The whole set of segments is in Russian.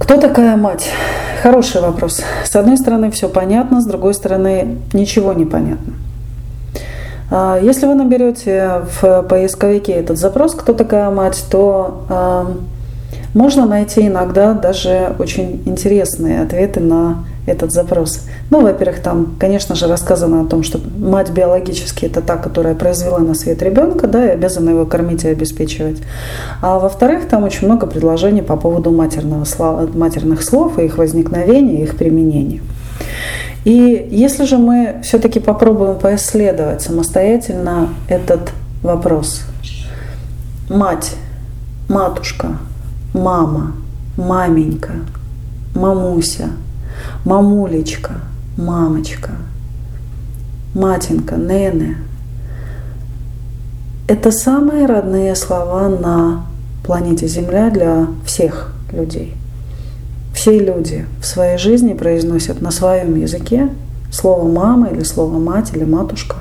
Кто такая мать? Хороший вопрос. С одной стороны, все понятно, с другой стороны, ничего не понятно. А, если вы наберете в поисковике этот запрос «Кто такая мать?», то а, можно найти иногда даже очень интересные ответы на этот запрос. Ну, во-первых, там, конечно же, рассказано о том, что мать биологически это та, которая произвела на свет ребенка, да, и обязана его кормить и обеспечивать. А во-вторых, там очень много предложений по поводу матерного матерных слов и их возникновения, и их применения. И если же мы все-таки попробуем поисследовать самостоятельно этот вопрос, мать, матушка, мама, маменька, мамуся – мамулечка, мамочка, матинка, нене. Это самые родные слова на планете Земля для всех людей. Все люди в своей жизни произносят на своем языке слово мама или слово мать или матушка.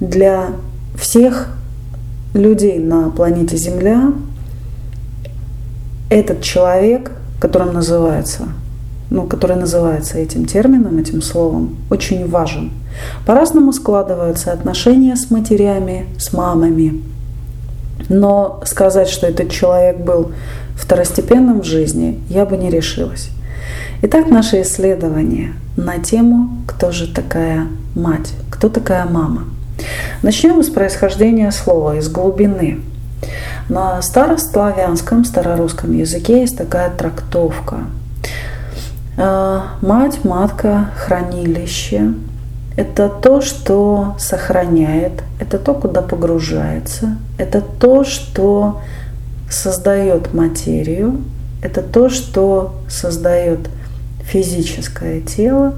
Для всех людей на планете Земля этот человек, которым называется ну, который называется этим термином, этим словом, очень важен. По-разному складываются отношения с матерями, с мамами. Но сказать, что этот человек был второстепенным в жизни, я бы не решилась. Итак, наше исследование на тему «Кто же такая мать?», «Кто такая мама?». Начнем с происхождения слова, из глубины. На старославянском, старорусском языке есть такая трактовка – мать, матка, хранилище – это то, что сохраняет, это то, куда погружается, это то, что создает материю, это то, что создает физическое тело,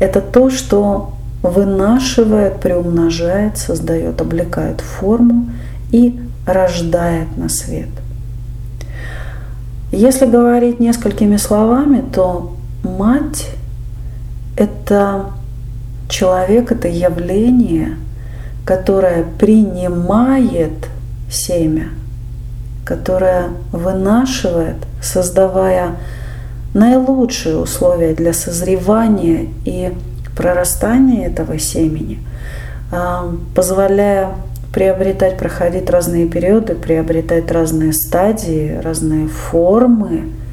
это то, что вынашивает, приумножает, создает, облекает форму и рождает на свет. Если говорить несколькими словами, то мать – это человек, это явление, которое принимает семя, которое вынашивает, создавая наилучшие условия для созревания и прорастания этого семени, а, позволяя приобретать, проходить разные периоды, приобретать разные стадии, разные формы –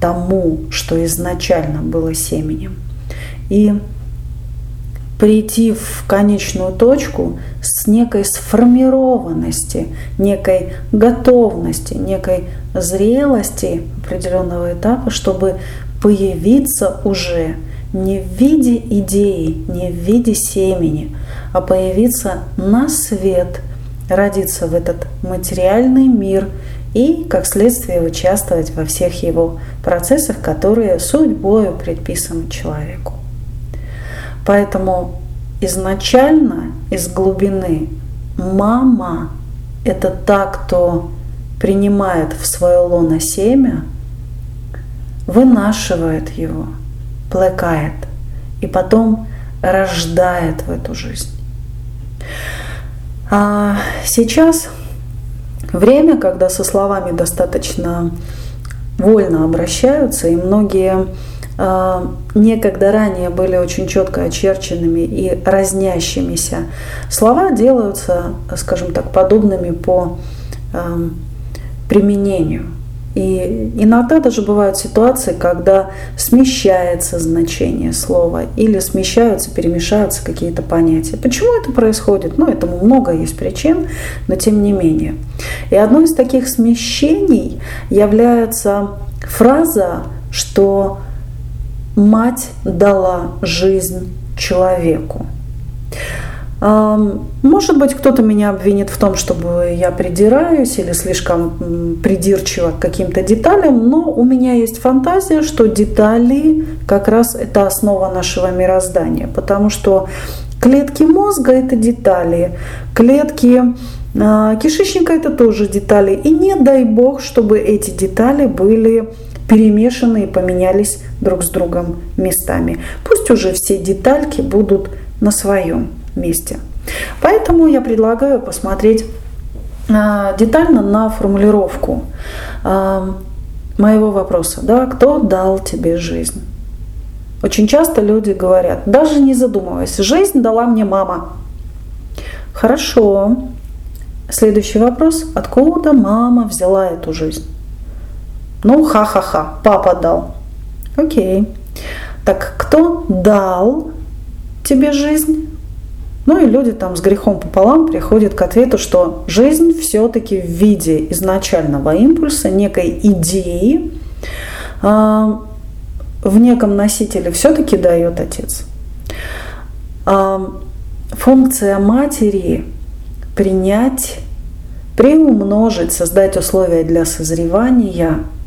тому, что изначально было семенем, и прийти в конечную точку с некой сформированности, некой готовности, некой зрелости определенного этапа, чтобы появиться уже не в виде идеи, не в виде семени, а появиться на свет, родиться в этот материальный мир и, как следствие, участвовать во всех его процессах, которые судьбою предписаны человеку. Поэтому изначально из глубины мама – это та, кто принимает в свое лоно семя, вынашивает его, плекает и потом рождает в эту жизнь. А сейчас время, когда со словами достаточно вольно обращаются, и многие э, некогда ранее были очень четко очерченными и разнящимися слова делаются, скажем так, подобными по э, применению. И иногда даже бывают ситуации, когда смещается значение слова или смещаются, перемешаются какие-то понятия. Почему это происходит? Ну, этому много есть причин, но тем не менее. И одно из таких смещений является фраза, что мать дала жизнь человеку. Может быть, кто-то меня обвинит в том, чтобы я придираюсь или слишком придирчива к каким-то деталям, но у меня есть фантазия, что детали как раз это основа нашего мироздания, потому что клетки мозга это детали, клетки а, кишечника это тоже детали, и не дай бог, чтобы эти детали были перемешаны и поменялись друг с другом местами. Пусть уже все детальки будут на своем месте. Поэтому я предлагаю посмотреть а, детально на формулировку. А, моего вопроса, да, кто дал тебе жизнь? Очень часто люди говорят, даже не задумываясь, жизнь дала мне мама. Хорошо. Следующий вопрос, откуда мама взяла эту жизнь? Ну, ха-ха-ха, папа дал. Окей. Так кто дал тебе жизнь? Ну и люди там с грехом пополам приходят к ответу, что жизнь все-таки в виде изначального импульса, некой идеи, а, в неком носителе все-таки дает отец. А, функция матери принять, приумножить, создать условия для созревания –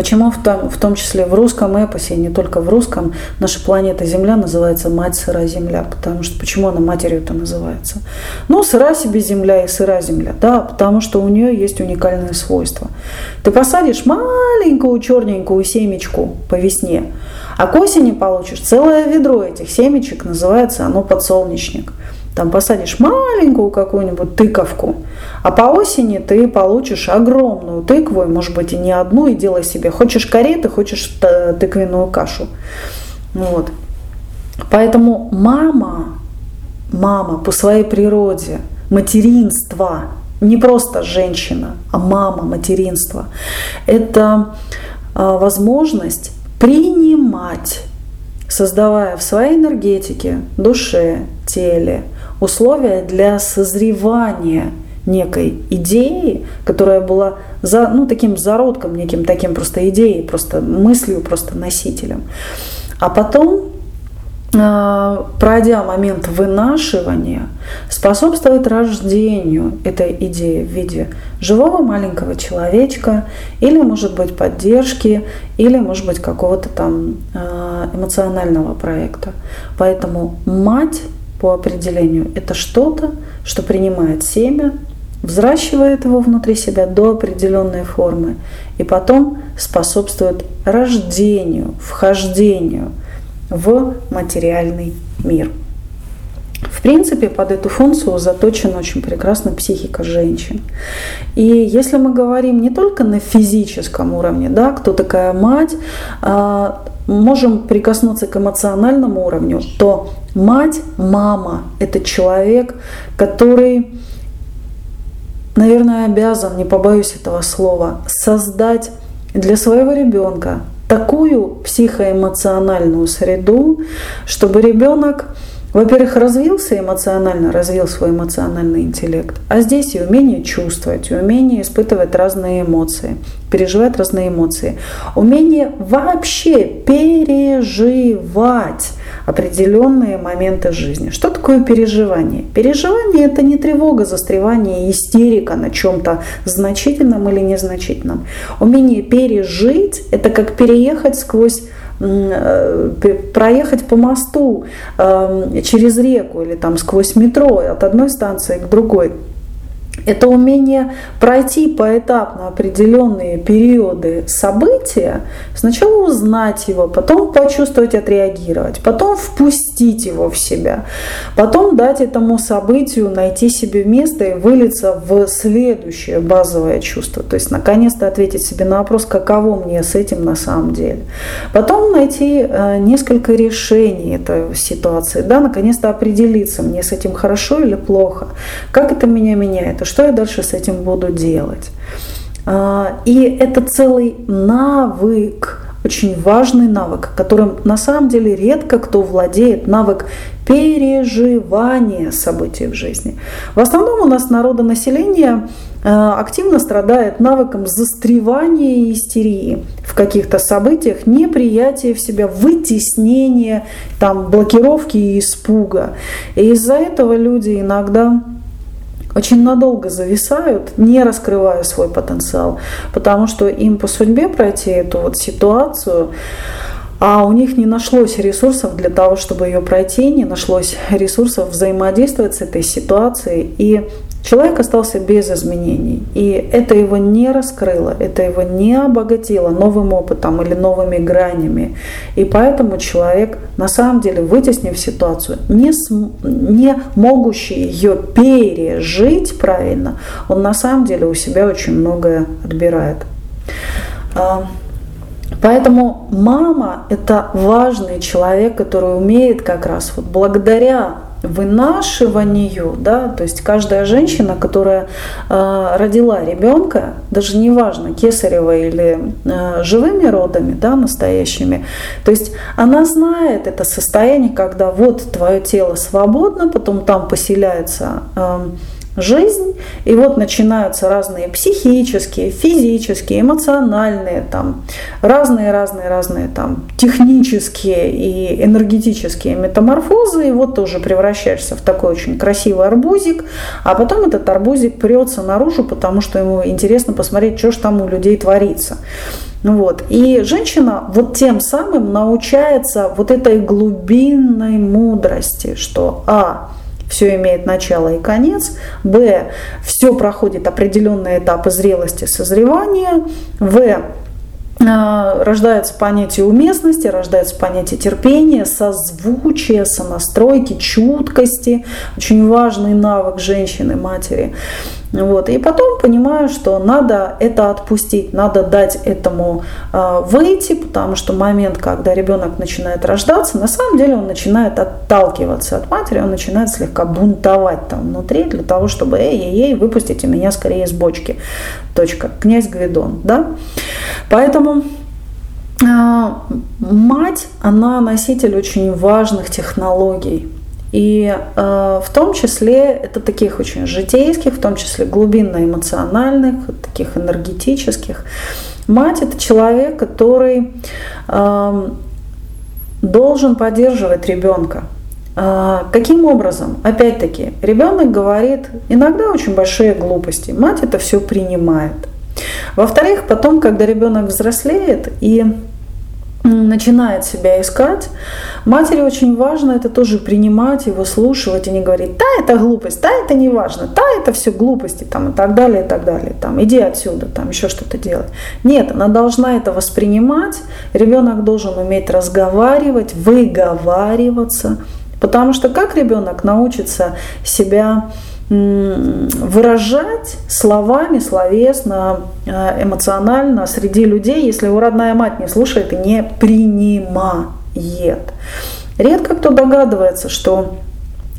Почему в том, в том числе в русском эпосе, и не только в русском, наша планета Земля называется Мать Сыра Земля? Потому что почему она матерью-то называется? Ну, сыра себе Земля и сыра Земля, да, потому что у нее есть уникальные свойства. Ты посадишь маленькую черненькую семечку по весне, а к осени получишь целое ведро этих семечек, называется оно подсолнечник. Там посадишь маленькую какую-нибудь тыковку, а по осени ты получишь огромную тыкву, может быть и не одну, и делай себе. Хочешь кареты, хочешь тыквенную кашу. Вот. Поэтому мама, мама по своей природе, материнство, не просто женщина, а мама, материнство, это а, возможность принимать, создавая в своей энергетике, душе, теле, условия для созревания некой идеи, которая была за, ну, таким зародком, неким таким просто идеей, просто мыслью, просто носителем. А потом, а, пройдя момент вынашивания, способствует рождению этой идеи в виде живого маленького человечка, или, может быть, поддержки, или, может быть, какого-то там а, эмоционального проекта. Поэтому мать по определению это что-то, что принимает семя, взращивает его внутри себя до определенной формы и потом способствует рождению, вхождению в материальный мир. В принципе, под эту функцию заточена очень прекрасно психика женщин. И если мы говорим не только на физическом уровне, да, кто такая мать, а, можем прикоснуться к эмоциональному уровню, то мать, мама – это человек, который, наверное, обязан, не побоюсь этого слова, создать для своего ребенка такую психоэмоциональную среду, чтобы ребенок во-первых, развился эмоционально, развил свой эмоциональный интеллект, а здесь и умение чувствовать, и умение испытывать разные эмоции, переживать разные эмоции, умение вообще переживать определенные моменты жизни. Что такое переживание? Переживание – это не тревога, застревание, истерика на чем-то значительном или незначительном. Умение пережить – это как переехать сквозь проехать по мосту эм, через реку или там сквозь метро от одной станции к другой. Это умение пройти поэтапно определенные периоды события, сначала узнать его, потом почувствовать, отреагировать, потом впустить его в себя, потом дать этому событию найти себе место и вылиться в следующее базовое чувство. То есть наконец-то ответить себе на вопрос, каково мне с этим на самом деле. Потом найти э, несколько решений этой ситуации, да, наконец-то определиться, мне с этим хорошо или плохо, как это меня меняет, что я дальше с этим буду делать. А, и это целый навык, очень важный навык, которым на самом деле редко кто владеет, навык переживания событий в жизни. В основном у нас народонаселение а, активно страдает навыком застревания и истерии в каких-то событиях, неприятия в себя, вытеснения, там, блокировки и испуга. И из-за этого люди иногда очень надолго зависают, не раскрывая свой потенциал, потому что им по судьбе пройти эту вот ситуацию, а у них не нашлось ресурсов для того, чтобы ее пройти, не нашлось ресурсов взаимодействовать с этой ситуацией, и Человек остался без изменений, и это его не раскрыло, это его не обогатило новым опытом или новыми гранями. И поэтому человек, на самом деле, вытеснив ситуацию, не, не могущий ее пережить правильно, он на самом деле у себя очень многое отбирает. А, поэтому мама – это важный человек, который умеет как раз вот благодаря вынашиванию, да, то есть каждая женщина, которая э, родила ребенка, даже неважно, кесарево или э, живыми родами, да, настоящими, то есть она знает это состояние, когда вот твое тело свободно, потом там поселяется э, жизнь, и вот начинаются разные психические, физические, эмоциональные, там, разные-разные-разные там технические и энергетические метаморфозы, и вот ты уже превращаешься в такой очень красивый арбузик, а потом этот арбузик прется наружу, потому что ему интересно посмотреть, что же там у людей творится. Вот. И женщина вот тем самым научается вот этой глубинной мудрости, что А, все имеет начало и конец, б, все проходит определенные этапы зрелости, созревания, в, а, рождается понятие уместности, рождается понятие терпения, созвучия, сонастройки, чуткости, очень важный навык женщины, матери. Вот. И потом понимаю, что надо это отпустить, надо дать этому э, выйти, потому что момент, когда ребенок начинает рождаться, на самом деле он начинает отталкиваться от матери, он начинает слегка бунтовать там внутри для того, чтобы эй-эй-эй, выпустите меня скорее из бочки. Точка. Князь Гвидон. Да? Поэтому э, мать, она носитель очень важных технологий и э, в том числе это таких очень житейских, в том числе глубинно-эмоциональных, таких энергетических. Мать это человек, который э, должен поддерживать ребенка. Э, каким образом? Опять-таки, ребенок говорит иногда очень большие глупости. Мать это все принимает. Во-вторых, потом, когда ребенок взрослеет и начинает себя искать, матери очень важно это тоже принимать, его слушать и не говорить, да, это глупость, да, это не важно, да, это все глупости там, и так далее, и так далее, там, иди отсюда, там, еще что-то делать. Нет, она должна это воспринимать, ребенок должен уметь разговаривать, выговариваться, потому что как ребенок научится себя выражать словами, словесно, э, эмоционально среди людей, если его родная мать не слушает и не принимает. Редко кто догадывается, что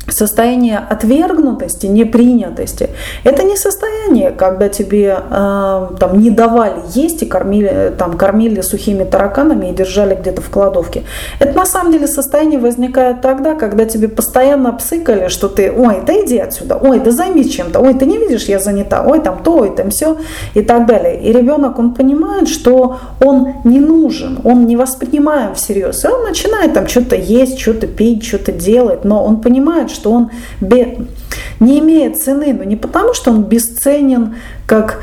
состояние отвергнутости, непринятости, это не состояние, когда тебе э, там не давали есть и кормили, там, кормили сухими тараканами и держали где-то в кладовке. Это на самом деле состояние возникает тогда, когда тебе постоянно псыкали, что ты, ой, да иди отсюда, ой, да займись чем-то, ой, ты не видишь, я занята, ой, там то, ой, там все и так далее. И ребенок, он понимает, что он не нужен, он не воспринимаем всерьез, и он начинает там что-то есть, что-то пить, что-то делать, но он понимает, что он не имеет цены, но не потому, что он бесценен, как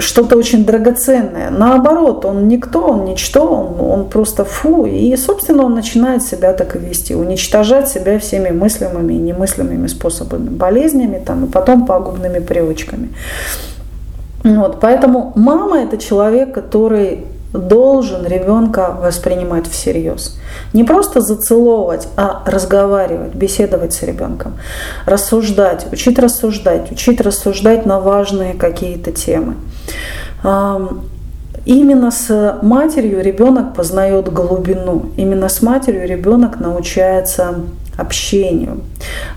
что-то очень драгоценное. Наоборот, он никто, он ничто, он, он просто фу. И, собственно, он начинает себя так и вести, уничтожать себя всеми мыслимыми и немыслимыми способами, болезнями там, и потом пагубными привычками. Вот, поэтому мама это человек, который должен ребенка воспринимать всерьез. Не просто зацеловывать, а разговаривать, беседовать с ребенком, рассуждать, учить рассуждать, учить рассуждать на важные какие-то темы. Именно с матерью ребенок познает глубину. Именно с матерью ребенок научается общению.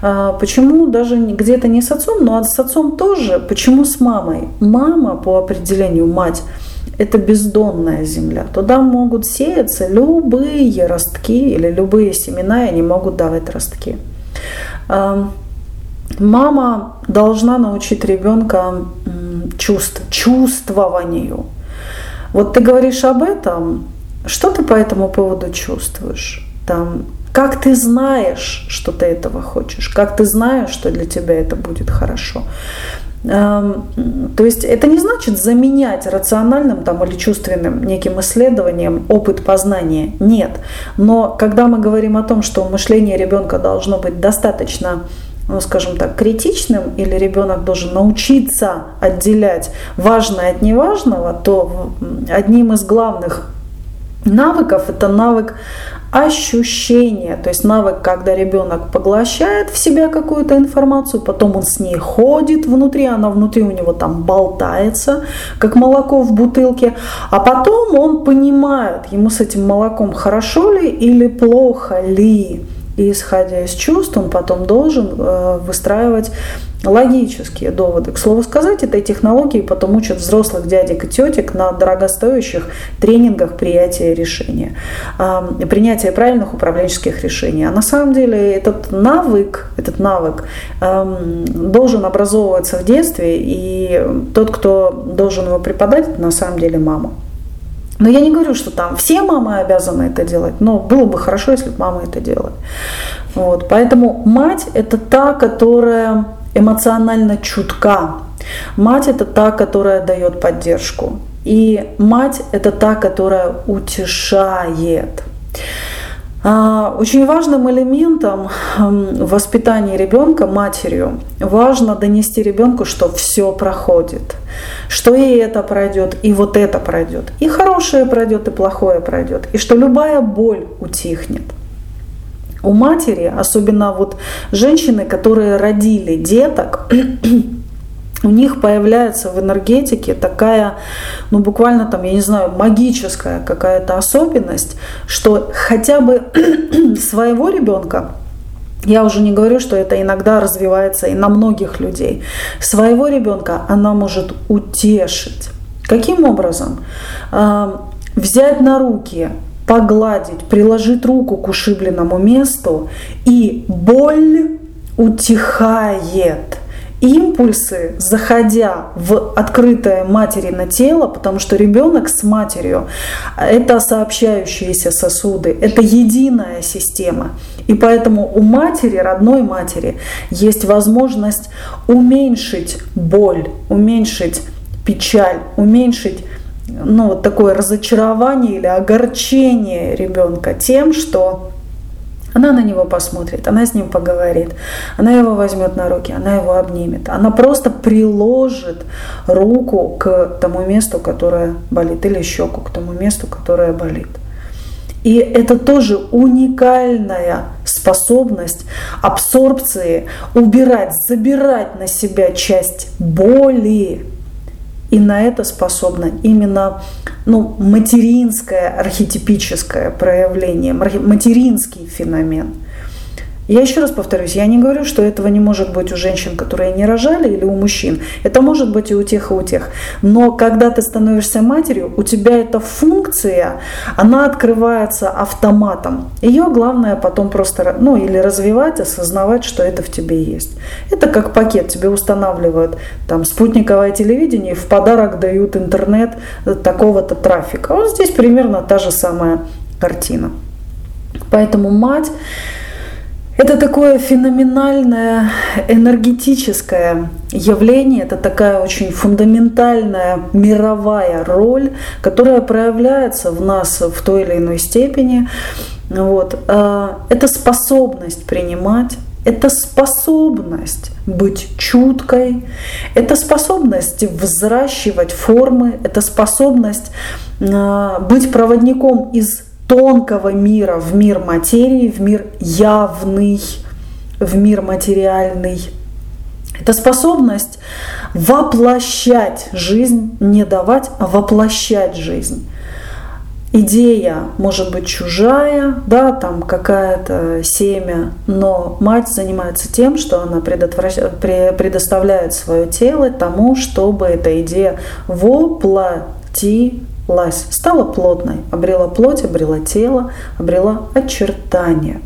А, почему даже где-то не с отцом, но с отцом тоже? Почему с мамой? Мама по определению мать это бездонная земля. Туда могут сеяться любые ростки или любые семена, и они могут давать ростки. Мама должна научить ребенка чувств, чувствованию. Вот ты говоришь об этом, что ты по этому поводу чувствуешь? Там, как ты знаешь, что ты этого хочешь? Как ты знаешь, что для тебя это будет хорошо? То есть это не значит заменять рациональным там, или чувственным неким исследованием опыт познания. Нет. Но когда мы говорим о том, что мышление ребенка должно быть достаточно ну, скажем так, критичным, или ребенок должен научиться отделять важное от неважного, то одним из главных навыков это навык ощущение, то есть навык, когда ребенок поглощает в себя какую-то информацию, потом он с ней ходит внутри, она внутри у него там болтается, как молоко в бутылке, а потом он понимает, ему с этим молоком хорошо ли или плохо ли. И исходя из чувств, он потом должен э, выстраивать логические доводы. К слову сказать, этой технологии потом учат взрослых дядек и тетек на дорогостоящих тренингах принятия решения, принятия правильных управленческих решений. А на самом деле этот навык, этот навык должен образовываться в детстве, и тот, кто должен его преподать, на самом деле мама. Но я не говорю, что там все мамы обязаны это делать, но было бы хорошо, если бы мама это делала. Вот. Поэтому мать – это та, которая эмоционально чутка. Мать – это та, которая дает поддержку. И мать – это та, которая утешает. А, очень важным элементом в воспитании ребенка матерью важно донести ребенку, что все проходит, что и это пройдет, и вот это пройдет, и хорошее пройдет, и плохое пройдет, и что любая боль утихнет. У матери, особенно вот женщины, которые родили деток, у них появляется в энергетике такая, ну буквально там, я не знаю, магическая какая-то особенность, что хотя бы своего ребенка, я уже не говорю, что это иногда развивается и на многих людей, своего ребенка она может утешить. Каким образом? А, взять на руки, погладить, приложить руку к ушибленному месту, и боль утихает – импульсы, заходя в открытое материно тело, потому что ребенок с матерью – это сообщающиеся сосуды, это единая система. И поэтому у матери, родной матери, есть возможность уменьшить боль, уменьшить печаль, уменьшить ну, вот такое разочарование или огорчение ребенка тем, что она на него посмотрит, она с ним поговорит, она его возьмет на руки, она его обнимет. Она просто приложит руку к тому месту, которое болит, или щеку к тому месту, которое болит. И это тоже уникальная способность абсорбции, убирать, забирать на себя часть боли, и на это способно именно ну, материнское архетипическое проявление, материнский феномен – я еще раз повторюсь, я не говорю, что этого не может быть у женщин, которые не рожали, или у мужчин. Это может быть и у тех, и у тех. Но когда ты становишься матерью, у тебя эта функция, она открывается автоматом. Ее главное потом просто, ну или развивать, осознавать, что это в тебе есть. Это как пакет, тебе устанавливают там спутниковое телевидение, в подарок дают интернет такого-то трафика. Вот здесь примерно та же самая картина. Поэтому мать это такое феноменальное энергетическое явление, это такая очень фундаментальная мировая роль, которая проявляется в нас в той или иной степени. Вот. А, это способность принимать, это способность быть чуткой, это способность взращивать формы, это способность а, быть проводником из тонкого мира в мир материи, в мир явный, в мир материальный. Это способность воплощать жизнь, не давать, а воплощать жизнь. Идея может быть чужая, да, там какая-то семя, но мать занимается тем, что она предоставляет свое тело тому, чтобы эта идея воплотилась лась стала плотной, обрела плоть, обрела тело, обрела очертания.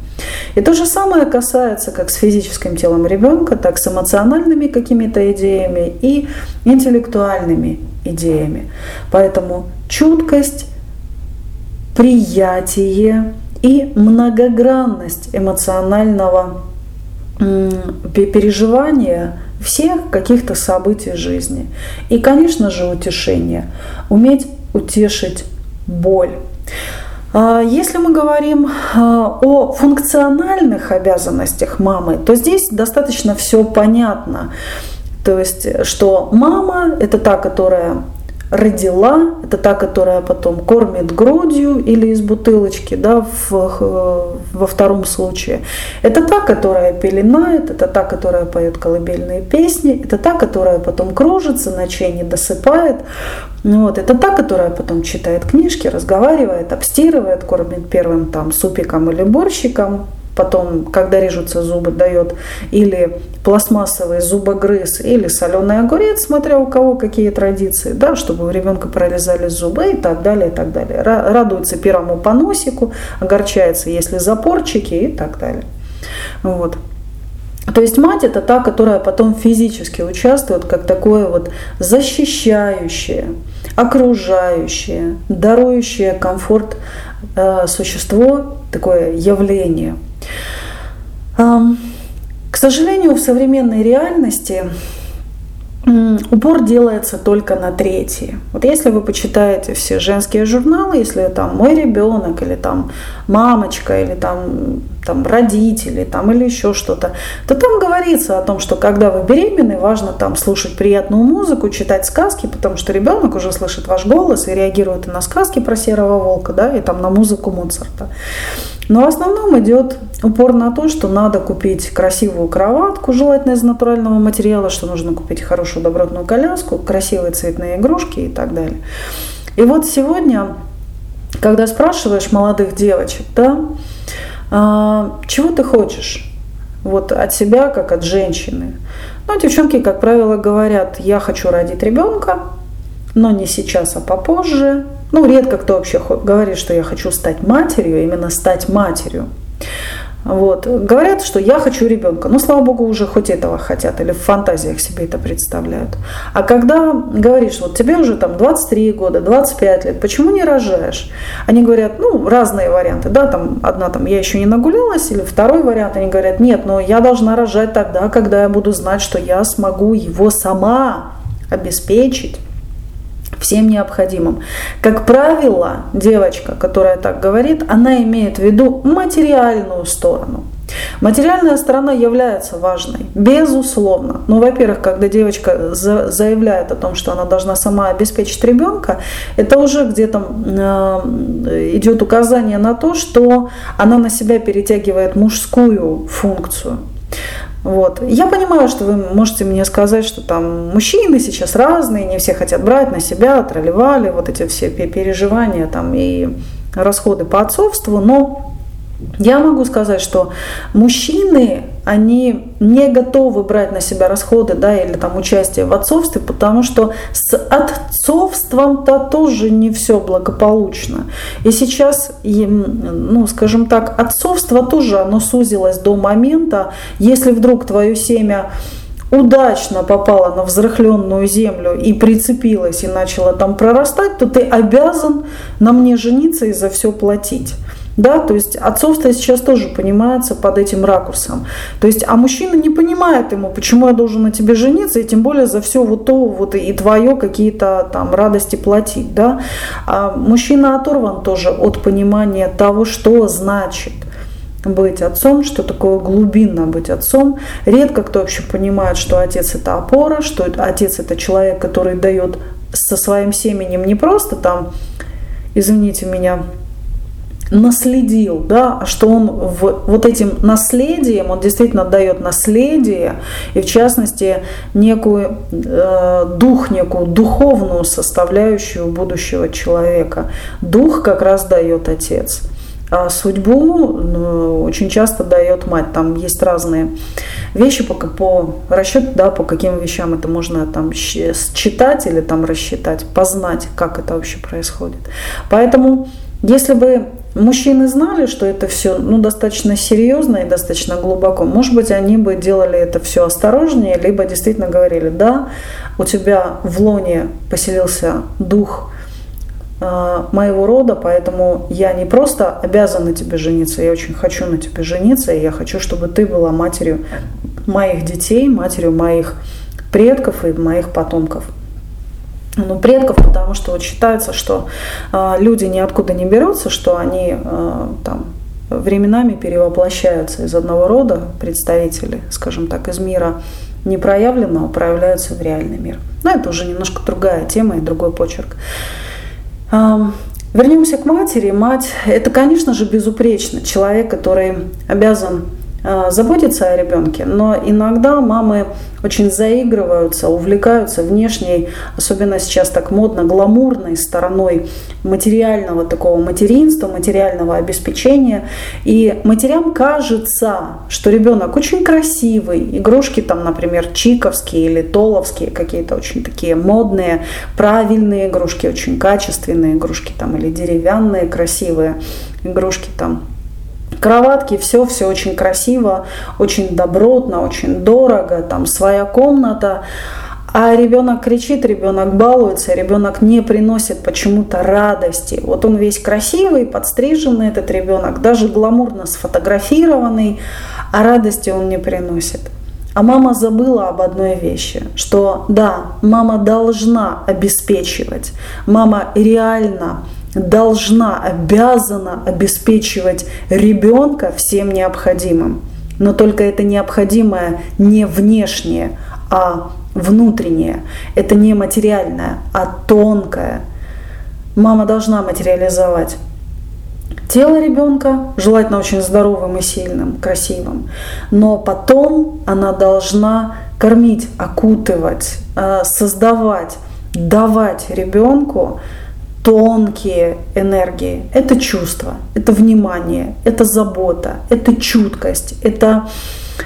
И то же самое касается как с физическим телом ребенка, так с эмоциональными какими-то идеями и интеллектуальными идеями. Поэтому чуткость, приятие и многогранность эмоционального переживания всех каких-то событий жизни. И, конечно же, утешение. Уметь утешить боль. А, если мы говорим а, о функциональных обязанностях мамы, то здесь достаточно все понятно. То есть, что мама – это та, которая родила, это та, которая потом кормит грудью или из бутылочки, да, в, во втором случае. Это та, которая пеленает, это та, которая поет колыбельные песни, это та, которая потом кружится, ночей не досыпает. Вот. Это та, которая потом читает книжки, разговаривает, обстирывает, кормит первым там супиком или борщиком, потом, когда режутся зубы, дает или пластмассовый зубогрыз, или соленый огурец, смотря у кого какие традиции, да, чтобы у ребенка прорезали зубы и так далее, и так далее. Радуется первому поносику, огорчается, если запорчики и так далее. Вот. То есть мать это та, которая потом физически участвует как такое вот защищающее, окружающее, дарующее комфорт э, существо, такое явление – к сожалению, в современной реальности упор делается только на третьи. Вот если вы почитаете все женские журналы, если там мой ребенок или там мамочка или там, там родители там, или еще что-то, то там говорится о том, что когда вы беременны, важно там слушать приятную музыку, читать сказки, потому что ребенок уже слышит ваш голос и реагирует и на сказки про серого волка, да, и там на музыку Моцарта. Но в основном идет упор на то, что надо купить красивую кроватку, желательно из натурального материала, что нужно купить хорошую добротную коляску, красивые цветные игрушки и так далее. И вот сегодня, когда спрашиваешь молодых девочек, да, чего ты хочешь? Вот от себя, как от женщины. Ну, девчонки, как правило, говорят, я хочу родить ребенка, но не сейчас, а попозже. Ну, редко кто вообще говорит, что я хочу стать матерью, именно стать матерью. Вот. Говорят, что я хочу ребенка. Ну, слава богу, уже хоть этого хотят или в фантазиях себе это представляют. А когда говоришь, вот тебе уже там 23 года, 25 лет, почему не рожаешь? Они говорят, ну, разные варианты, да, там одна там я еще не нагулялась, или второй вариант, они говорят, нет, но я должна рожать тогда, когда я буду знать, что я смогу его сама обеспечить всем необходимым. Как правило, девочка, которая так говорит, она имеет в виду материальную сторону. Материальная сторона является важной, безусловно. Но, во-первых, когда девочка заявляет о том, что она должна сама обеспечить ребенка, это уже где-то э, идет указание на то, что она на себя перетягивает мужскую функцию. Вот. Я понимаю, что вы можете мне сказать, что там мужчины сейчас разные, не все хотят брать на себя, тролливали, вот эти все переживания там и расходы по отцовству, но я могу сказать, что мужчины, они не готовы брать на себя расходы, да, или там участие в отцовстве, потому что с отцовством-то тоже не все благополучно. И сейчас, ну, скажем так, отцовство тоже, оно сузилось до момента, если вдруг твое семя удачно попала на взрыхленную землю и прицепилась и начала там прорастать, то ты обязан на мне жениться и за все платить. Да, то есть отцовство сейчас тоже понимается под этим ракурсом. То есть, а мужчина не понимает ему, почему я должен на тебе жениться, и тем более за все вот то, вот и твое какие-то там радости платить. Да? А мужчина оторван тоже от понимания того, что значит быть отцом, что такое глубинно быть отцом. Редко кто вообще понимает, что отец это опора, что отец это человек, который дает со своим семенем не просто там, извините меня, наследил, да, что он в, вот этим наследием, он действительно дает наследие, и в частности некую э, дух, некую духовную составляющую будущего человека. Дух как раз дает отец. А судьбу ну, очень часто дает мать. Там есть разные вещи по, по расчету, да, по каким вещам это можно там считать или там рассчитать, познать, как это вообще происходит. Поэтому, если бы мужчины знали, что это все ну, достаточно серьезно и достаточно глубоко, может быть, они бы делали это все осторожнее, либо действительно говорили, да, у тебя в лоне поселился дух э, моего рода, поэтому я не просто обязана на тебе жениться, я очень хочу на тебе жениться, и я хочу, чтобы ты была матерью моих детей, матерью моих предков и моих потомков ну, предков, потому что вот считается, что э, люди ниоткуда не берутся, что они э, там временами перевоплощаются из одного рода представители, скажем так, из мира непроявленного проявляются в реальный мир. Но это уже немножко другая тема и другой почерк. Вернемся к матери. Мать – это, конечно же, безупречно. Человек, который обязан заботиться о ребенке, но иногда мамы очень заигрываются, увлекаются внешней, особенно сейчас так модно, гламурной стороной материального такого материнства, материального обеспечения. И матерям кажется, что ребенок очень красивый, игрушки там, например, чиковские или толовские, какие-то очень такие модные, правильные игрушки, очень качественные игрушки там, или деревянные красивые игрушки там, Кроватки, все, все очень красиво, очень добротно, очень дорого, там своя комната. А ребенок кричит, ребенок балуется, ребенок не приносит почему-то радости. Вот он весь красивый, подстриженный этот ребенок, даже гламурно сфотографированный, а радости он не приносит. А мама забыла об одной вещи, что да, мама должна обеспечивать, мама реально должна, обязана обеспечивать ребенка всем необходимым. Но только это необходимое не внешнее, а внутреннее. Это не материальное, а тонкое. Мама должна материализовать тело ребенка, желательно очень здоровым и сильным, красивым. Но потом она должна кормить, окутывать, э, создавать, давать ребенку тонкие энергии. Это чувство, это внимание, это забота, это чуткость, это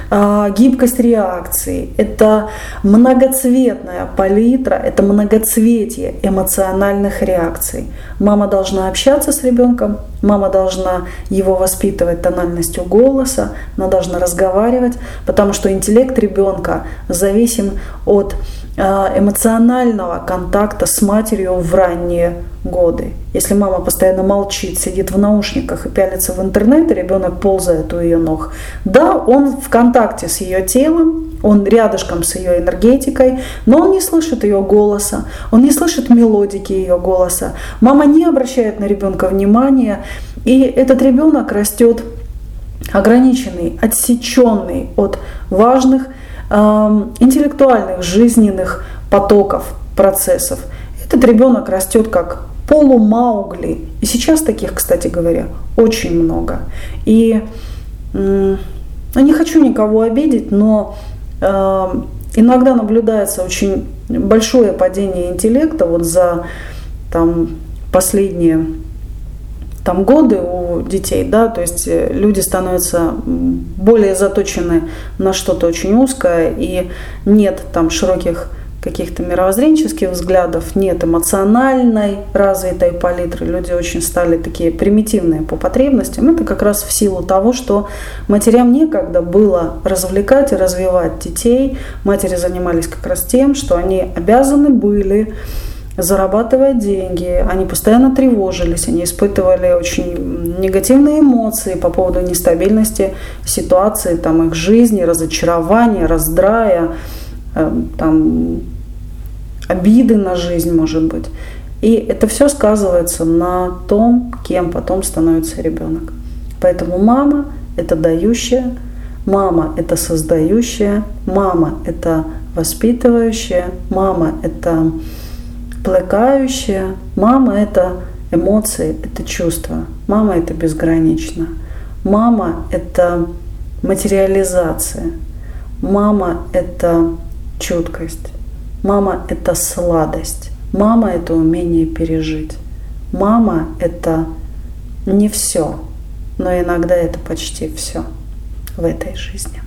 э, гибкость реакции, это многоцветная палитра, это многоцветие эмоциональных реакций. Мама должна общаться с ребенком, мама должна его воспитывать тональностью голоса, она должна разговаривать, потому что интеллект ребенка зависим от Э, эмоционального контакта с матерью в ранние годы. Если мама постоянно молчит, сидит в наушниках и пялится в интернет, и ребенок ползает у ее ног, да, он в контакте с ее телом, он рядышком с ее энергетикой, но он не слышит ее голоса, он не слышит мелодики ее голоса. Мама не обращает на ребенка внимания, и этот ребенок растет ограниченный, отсеченный от важных интеллектуальных, жизненных потоков, процессов. Этот ребенок растет как полумаугли. И сейчас таких, кстати говоря, очень много. И э, не хочу никого обидеть, но э, иногда наблюдается очень большое падение интеллекта вот за там, последние там годы у детей, да, то есть э, люди становятся более заточены на что-то очень узкое, и нет там широких каких-то мировоззренческих взглядов, нет эмоциональной развитой палитры. Люди очень стали такие примитивные по потребностям. Это как раз в силу того, что матерям некогда было развлекать и развивать детей. Матери занимались как раз тем, что они обязаны были зарабатывать деньги, они постоянно тревожились, они испытывали очень негативные эмоции по поводу нестабильности ситуации, там, их жизни, разочарования, раздрая, э, там, обиды на жизнь, может быть. И это все сказывается на том, кем потом становится ребенок. Поэтому мама – это дающая, мама – это создающая, мама – это воспитывающая, мама – это Плекающая. Мама – это эмоции, это чувства. Мама – это безгранично. Мама – это материализация. Мама – это чуткость. Мама – это сладость. Мама – это умение пережить. Мама – это не все, но иногда это почти все в этой жизни.